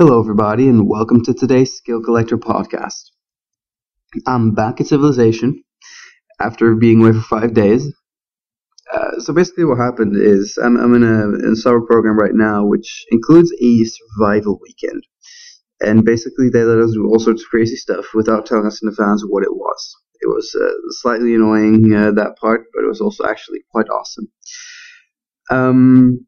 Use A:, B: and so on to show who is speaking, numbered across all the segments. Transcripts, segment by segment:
A: Hello, everybody, and welcome to today's Skill Collector podcast. I'm back at Civilization after being away for five days. Uh, so basically, what happened is I'm, I'm in, a, in a summer program right now, which includes a survival weekend. And basically, they let us do all sorts of crazy stuff without telling us in advance what it was. It was uh, slightly annoying uh, that part, but it was also actually quite awesome. Um,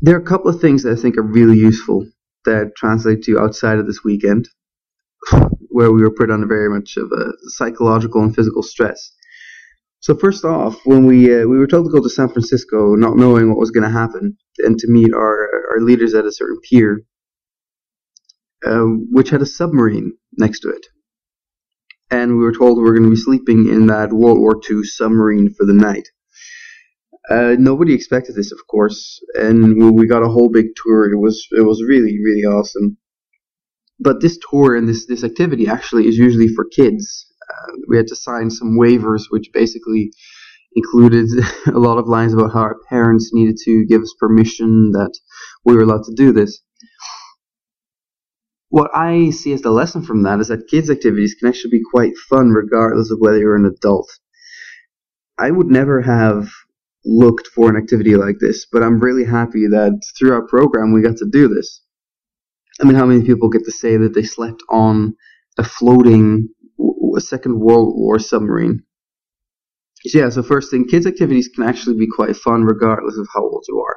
A: there are a couple of things that I think are really useful that translate to outside of this weekend, where we were put under very much of a psychological and physical stress. So first off, when we uh, we were told to go to San Francisco, not knowing what was going to happen, and to meet our our leaders at a certain pier, uh, which had a submarine next to it, and we were told we were going to be sleeping in that World War II submarine for the night. Uh, nobody expected this, of course, and we got a whole big tour. It was it was really really awesome. But this tour and this this activity actually is usually for kids. Uh, we had to sign some waivers, which basically included a lot of lines about how our parents needed to give us permission that we were allowed to do this. What I see as the lesson from that is that kids' activities can actually be quite fun regardless of whether you're an adult. I would never have looked for an activity like this, but I'm really happy that through our program we got to do this. I mean, how many people get to say that they slept on a floating a Second World War submarine? So yeah, so first thing, kids' activities can actually be quite fun regardless of how old you are.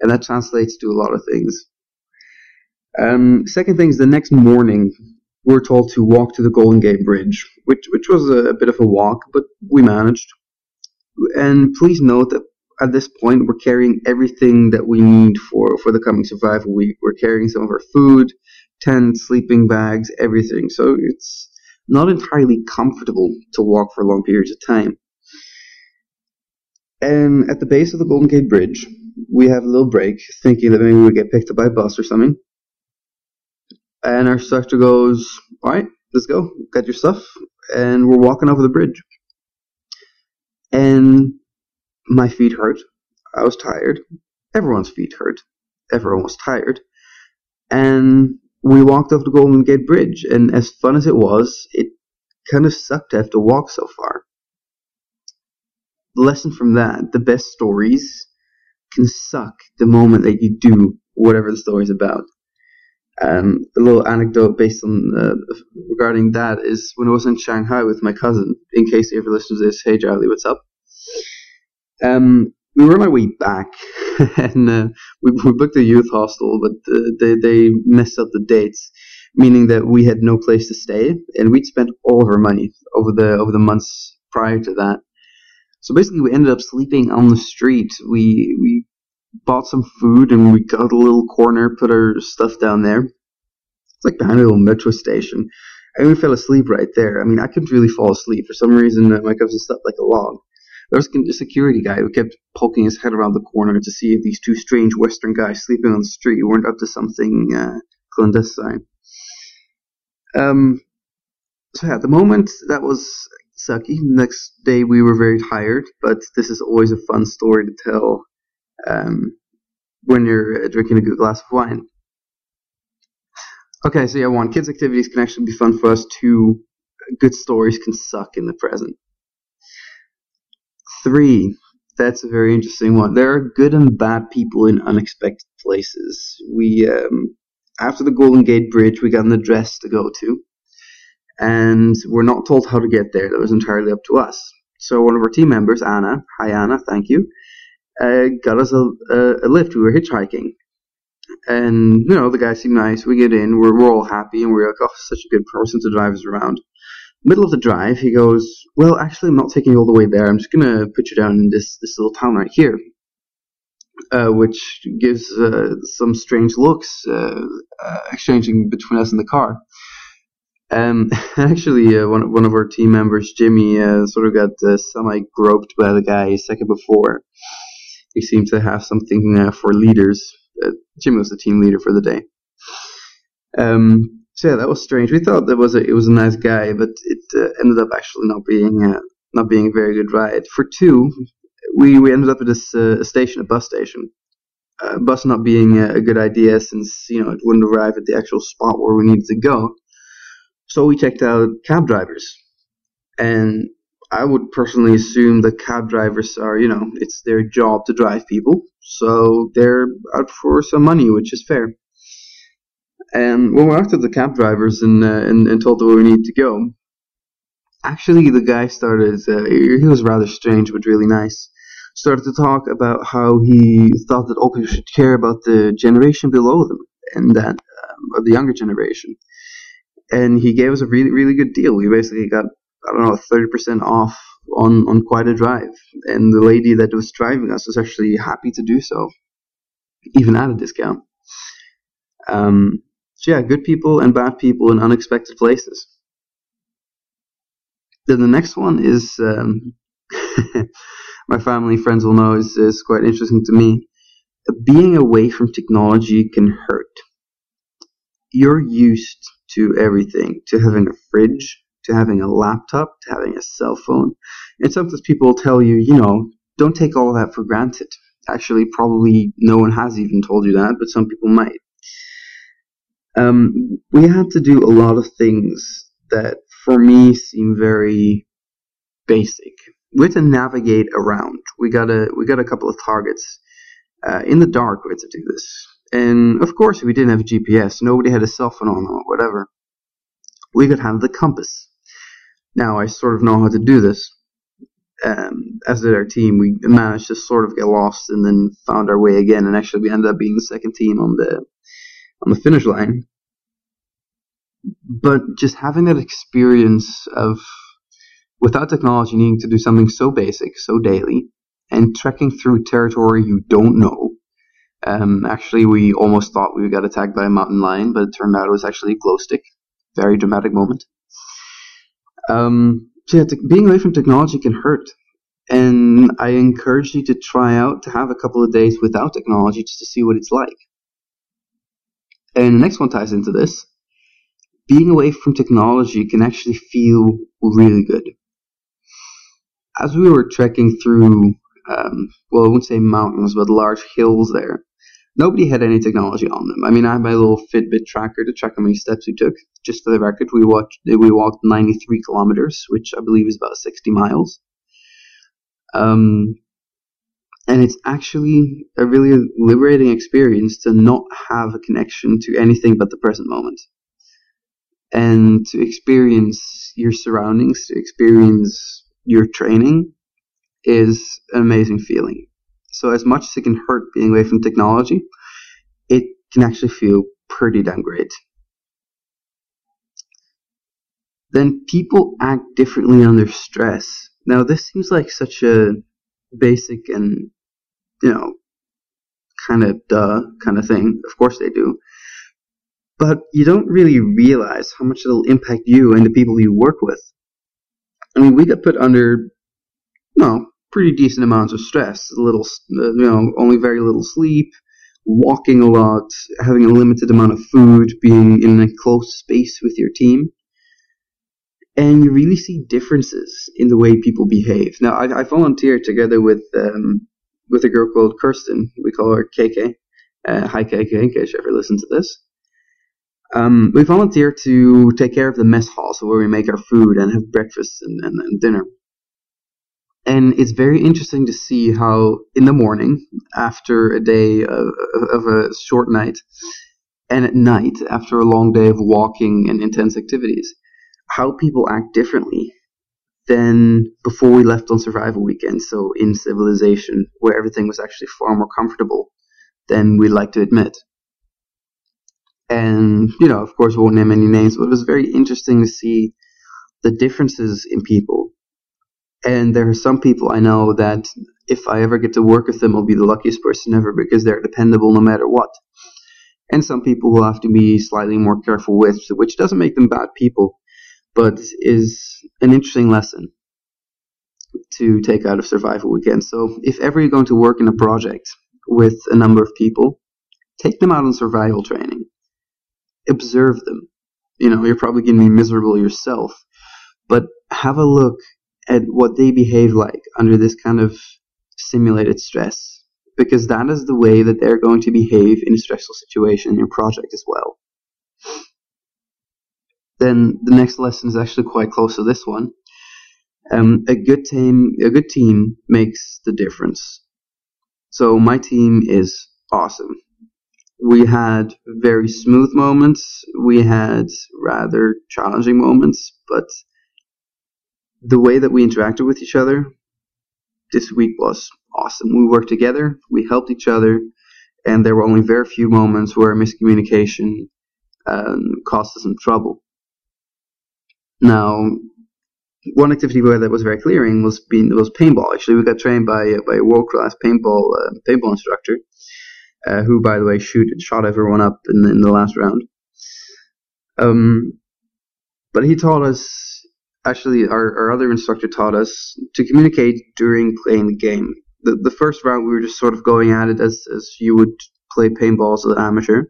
A: And that translates to a lot of things. Um, second thing is the next morning, we were told to walk to the Golden Gate Bridge, which, which was a, a bit of a walk, but we managed. And please note that at this point we're carrying everything that we need for, for the coming survival week. We're carrying some of our food, tent, sleeping bags, everything. So it's not entirely comfortable to walk for long periods of time. And at the base of the Golden Gate Bridge, we have a little break, thinking that maybe we'll get picked up by a bus or something. And our instructor goes, Alright, let's go, get your stuff. And we're walking over the bridge and my feet hurt. I was tired. Everyone's feet hurt. Everyone was tired. And we walked off the Golden Gate Bridge, and as fun as it was, it kind of sucked to have to walk so far. The lesson from that, the best stories can suck the moment that you do whatever the story's about. Um, a little anecdote based on uh, regarding that is when I was in Shanghai with my cousin. In case you ever listen to this, hey Charlie, what's up? Um, we were on our way back, and uh, we, we, booked a youth hostel, but uh, they they messed up the dates, meaning that we had no place to stay, and we'd spent all of our money over the over the months prior to that. So basically, we ended up sleeping on the street. We we bought some food and we got a little corner, put our stuff down there. It's like behind a little metro station. And we fell asleep right there. I mean, I couldn't really fall asleep. For some reason, my cousin slept like a log. There was a security guy who kept poking his head around the corner to see if these two strange Western guys sleeping on the street weren't up to something uh, clandestine. Um, so yeah, at the moment that was sucky. Next day we were very tired, but this is always a fun story to tell um, when you're drinking a good glass of wine. Okay, so yeah, one, kids' activities can actually be fun for us. Two, good stories can suck in the present. Three, that's a very interesting one. There are good and bad people in unexpected places. We, um, after the Golden Gate Bridge, we got an address to go to, and we're not told how to get there. That was entirely up to us. So one of our team members, Anna, hi Anna, thank you, uh, got us a, a, lift. We were hitchhiking. And, you know, the guy seemed nice. We get in, we're, we're all happy, and we're like, oh, such a good person to drive us around. Middle of the drive, he goes, well, actually, I'm not taking you all the way there. I'm just going to put you down in this, this little town right here. Uh, which gives uh, some strange looks uh, uh exchanging between us in the car. Um, actually, uh, one one of our team members, Jimmy, uh, sort of got semi groped by the guy a second before, he seemed to have something uh, for leaders. Uh, Jim was the team leader for the day. Um, so yeah, that was strange. We thought that was a, it was a nice guy, but it uh, ended up actually not being uh, not being a very good ride. For two, we, we ended up at this uh, station, a bus station, uh, bus not being a, a, good idea since you know it wouldn't arrive at the actual spot where we needed to go. So we checked out cab drivers, and I would personally assume that cab drivers are you know it's their job to drive people, so they're out for some money, which is fair. And when we asked the cab drivers and, uh, and, and told them where we need to go, actually the guy started. Uh, he was rather strange but really nice started to talk about how he thought that all people should care about the generation below them and that um, the younger generation. And he gave us a really really good deal. We basically got I don't know thirty percent off on on quite a drive, and the lady that was driving us was actually happy to do so, even at a discount. Um, so yeah, good people and bad people in unexpected places. Then the next one is um, my family friends will know is, is quite interesting to me. Being away from technology can hurt. You're used to everything, to having a fridge, to having a laptop, to having a cell phone. And sometimes people tell you, you know, don't take all that for granted. Actually, probably no one has even told you that, but some people might. Um, we had to do a lot of things that, for me, seem very basic we had to navigate around. We got a we got a couple of targets uh, in the dark. We had to do this, and of course we didn't have GPS. Nobody had a cell phone on or whatever. We could have the compass. Now I sort of know how to do this. Um, as did our team, we managed to sort of get lost and then found our way again, and actually we ended up being the second team on the on the finish line. But just having that experience of Without technology needing to do something so basic, so daily, and trekking through territory you don't know. Um, actually, we almost thought we got attacked by a mountain lion, but it turned out it was actually a glow stick. Very dramatic moment. Um, yeah, t- being away from technology can hurt. And I encourage you to try out to have a couple of days without technology just to see what it's like. And the next one ties into this. Being away from technology can actually feel really good as we were trekking through, um, well, I wouldn't say mountains, but large hills there, nobody had any technology on them. I mean, I had my little Fitbit tracker to track how many steps we took. Just for the record, we watched, we walked 93 kilometers, which I believe is about 60 miles. Um, and it's actually a really liberating experience to not have a connection to anything but the present moment. And to experience your surroundings, to experience your training is an amazing feeling. So as much as it can hurt being away from technology, it can actually feel pretty damn great. Then people act differently under stress. Now this seems like such a basic and, you know, kind of duh kind of thing. Of course they do. But you don't really realize how much it'll impact you and the people you work with. I mean, we got put under, no, pretty decent amounts of stress. A little, uh, you know, only very little sleep, walking a lot, having a limited amount of food, being in a close space with your team. And you really see differences in the way people behave. Now, I, I together with um, with a girl called Kirsten. We call her KK. Uh, hi, KK, in case you ever listen to this. Um, we volunteer to take care of the mess hall, so where we make our food and have breakfast and, and, and dinner. And it's very interesting to see how in the morning, after a day of, of a short night, and at night, after a long day of walking and intense activities, how people act differently than before we left on survival weekend, so in civilization, where everything was actually far more comfortable than we like to admit. And, you know, of course, we won't name any names, but it was very interesting to see the differences in people. And there are some people I know that if I ever get to work with them, I'll be the luckiest person ever because they're dependable no matter what. And some people will have to be slightly more careful with, which doesn't make them bad people, but is an interesting lesson to take out of survival weekend. So if ever you're going to work in a project with a number of people, take them out on survival training observe them. You know, you're probably going to be miserable yourself, but have a look at what they behave like under this kind of simulated stress. because that is the way that they're going to behave in a stressful situation in your project as well. Then the next lesson is actually quite close to this one. Um, a good team, a good team makes the difference. So my team is awesome. We had very smooth moments. We had rather challenging moments, but the way that we interacted with each other this week was awesome. We worked together, we helped each other, and there were only very few moments where miscommunication um, caused us some trouble. Now, one activity where that was very clearing was being was paintball. Actually, we got trained by by a world class paintball uh, paintball instructor, uh, who, by the way, shoot shot everyone up in the, in the last round. Um, but he taught us actually our, our other instructor taught us to communicate during playing the game. The, the first round we were just sort of going at it as, as you would play paintball as an amateur,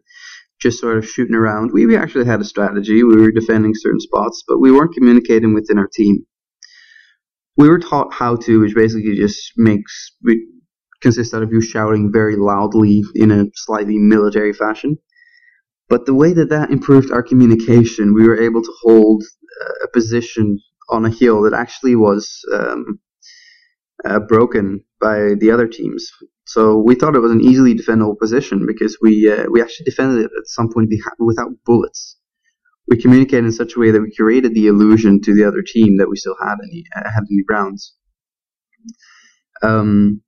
A: just sort of shooting around. We, we actually had a strategy. We were defending certain spots, but we weren't communicating within our team. We were taught how to, which basically just makes consists out of you shouting very loudly in a slightly military fashion. But the way that that improved our communication, we were able to hold a position on a hill that actually was um, uh, broken by the other teams. So we thought it was an easily defendable position because we uh, we actually defended it at some point without bullets. We communicated in such a way that we created the illusion to the other team that we still had any uh, had any rounds. Um,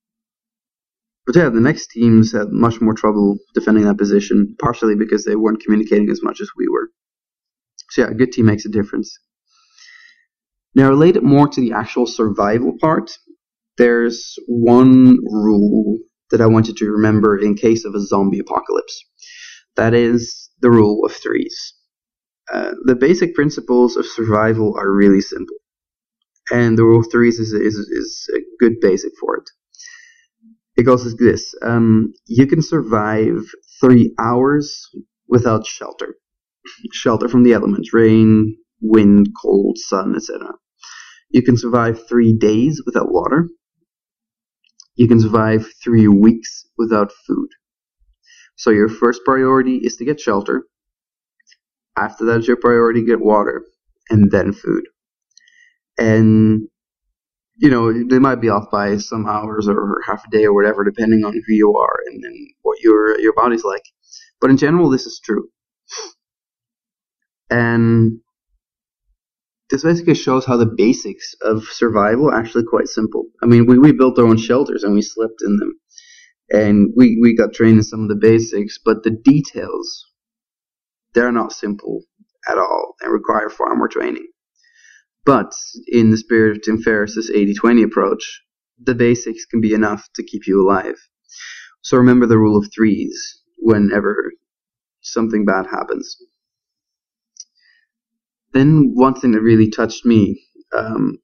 A: but yeah, the next teams had much more trouble defending that position, partially because they weren't communicating as much as we were. So yeah, a good team makes a difference. Now, related more to the actual survival part, there's one rule that I want you to remember in case of a zombie apocalypse. That is the rule of threes. Uh, the basic principles of survival are really simple, and the rule of threes is, is, is a good basic for it. It goes like this um, You can survive three hours without shelter shelter from the elements rain, wind, cold, sun, etc. You can survive three days without water. You can survive three weeks without food. So your first priority is to get shelter. After that, your priority get water, and then food. And you know they might be off by some hours or half a day or whatever, depending on who you are and, and what your your body's like. But in general, this is true. And this basically shows how the basics of survival are actually quite simple. I mean, we, we built our own shelters and we slept in them. And we, we got trained in some of the basics, but the details, they're not simple at all and require far more training. But in the spirit of Tim Ferriss's 80-20 approach, the basics can be enough to keep you alive. So remember the rule of threes whenever something bad happens. Then one thing that really touched me, um,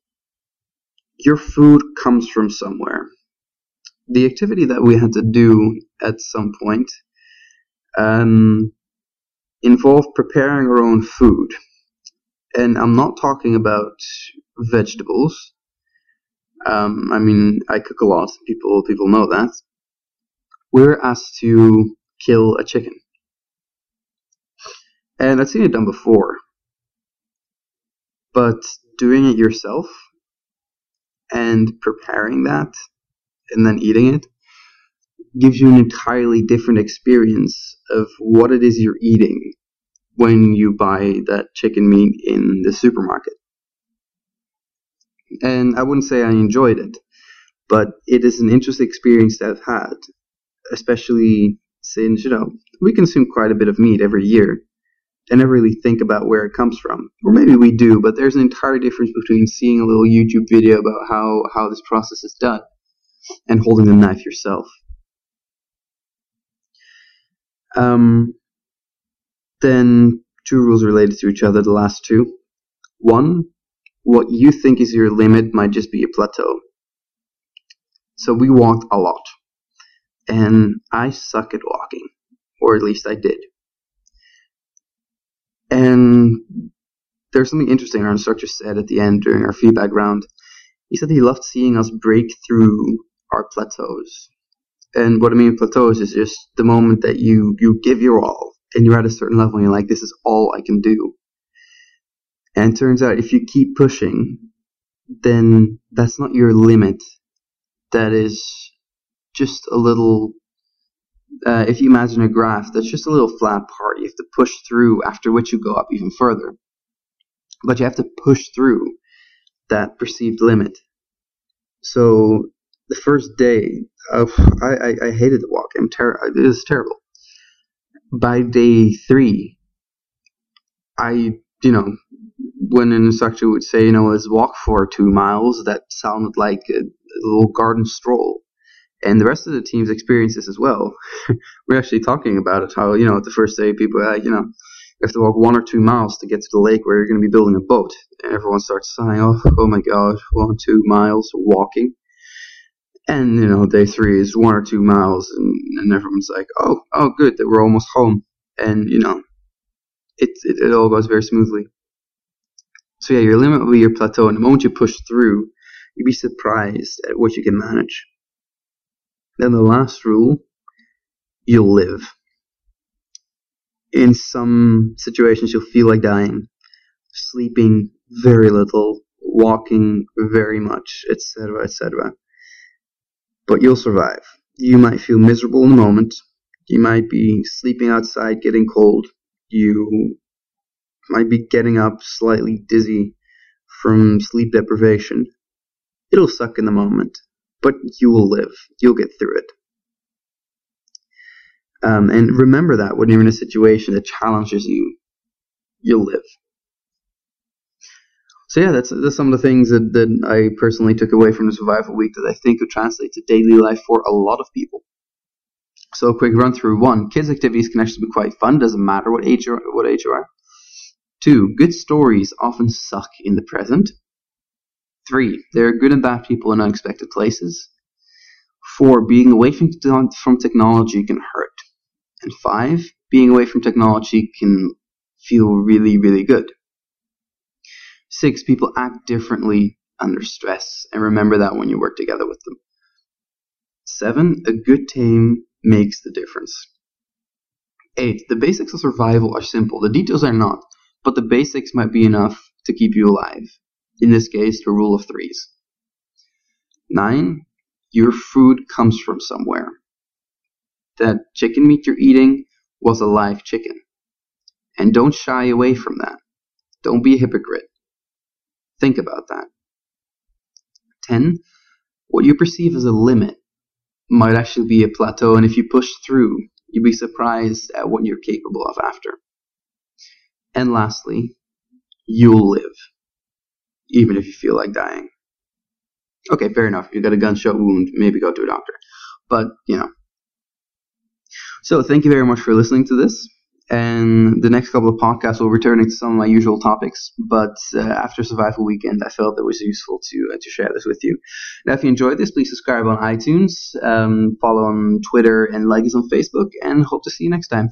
A: your food comes from somewhere. The activity that we had to do at some point um, involved preparing our own food. And I'm not talking about vegetables. Um, I mean, I cook a lot. People people know that. We're asked to kill a chicken, and I've seen it done before but doing it yourself and preparing that and then eating it gives you an entirely different experience of what it is you're eating when you buy that chicken meat in the supermarket. And I wouldn't say I enjoyed it, but it is an interesting experience that I've had, especially since, you know, we consume quite a bit of meat every year and never really think about where it comes from. Or maybe we do, but there's an entire difference between seeing a little YouTube video about how, how this process is done and holding the knife yourself. Um, then two rules related to each other, the last two. One, what you think is your limit might just be a plateau. So we walked a lot. And I suck at walking. Or at least I did. And there's something interesting our instructor said at the end during our feedback round. He said he loved seeing us break through our plateaus. And what I mean plateaus is just the moment that you, you give your all and you're at a certain level and you're like, this is all I can do. And it turns out if you keep pushing, then that's not your limit. That is just a little, uh, if you imagine a graph, that's just a little flat part. You have to push through, after which you go up even further. But you have to push through that perceived limit. So the first day, I, I, I hated the walk. I'm ter- it was terrible. By day three, I, you know, when an instructor would say, you know, let's walk for two miles, that sounded like a, a little garden stroll. And the rest of the teams experience this as well. We're actually talking about it, how, you know, the first day people are like, you know, you have to walk one or two miles to get to the lake where you're going to be building a boat. And everyone starts sighing, oh, oh my god, one, two miles walking. And, you know, day three is one or two miles, and, and everyone's like, oh, oh, good, that we're almost home. And, you know, it, it, it all goes very smoothly. So yeah, your limit will be your plateau, and the moment you push through, you'll be surprised at what you can manage. Then the last rule, you'll live. In some situations, you'll feel like dying, sleeping very little, walking very much, etc., etc but you'll survive. You might feel miserable in the moment. You might be sleeping outside, getting cold. You might be getting up slightly dizzy from sleep deprivation. It'll suck in the moment, but you will live. You'll get through it. Um, and remember that when you're in a situation that challenges you, you'll live so yeah, that's, that's some of the things that, that I personally took away from the survival week that I think could translate to daily life for a lot of people. So a quick run through. One, kids' activities can actually be quite fun, doesn't matter what age you what age you are. Two, good stories often suck in the present. Three, there are good and bad people in unexpected places. Four, being away from, from technology can hurt. And five, being away from technology can feel really, really good. Six, people act differently under stress, and remember that when you work together with them. Seven, a good team makes the difference. Eight, the basics of survival are simple. The details are not, but the basics might be enough to keep you alive. In this case, the rule of threes. Nine, your food comes from somewhere. That chicken meat you're eating was a live chicken. And don't shy away from that. Don't be a hypocrite. Think about that. 10. What you perceive as a limit might actually be a plateau, and if you push through, you'll be surprised at what you're capable of after. And lastly, you'll live, even if you feel like dying. Okay, fair enough. You got a gunshot wound, maybe go to a doctor. But, you know. So, thank you very much for listening to this and the next couple of podcasts will return to some of my usual topics. But uh, after Survival Weekend, I felt it was useful to uh, to share this with you. Now, if you enjoyed this, please subscribe on iTunes, um, follow on Twitter, and like us on Facebook. And hope to see you next time.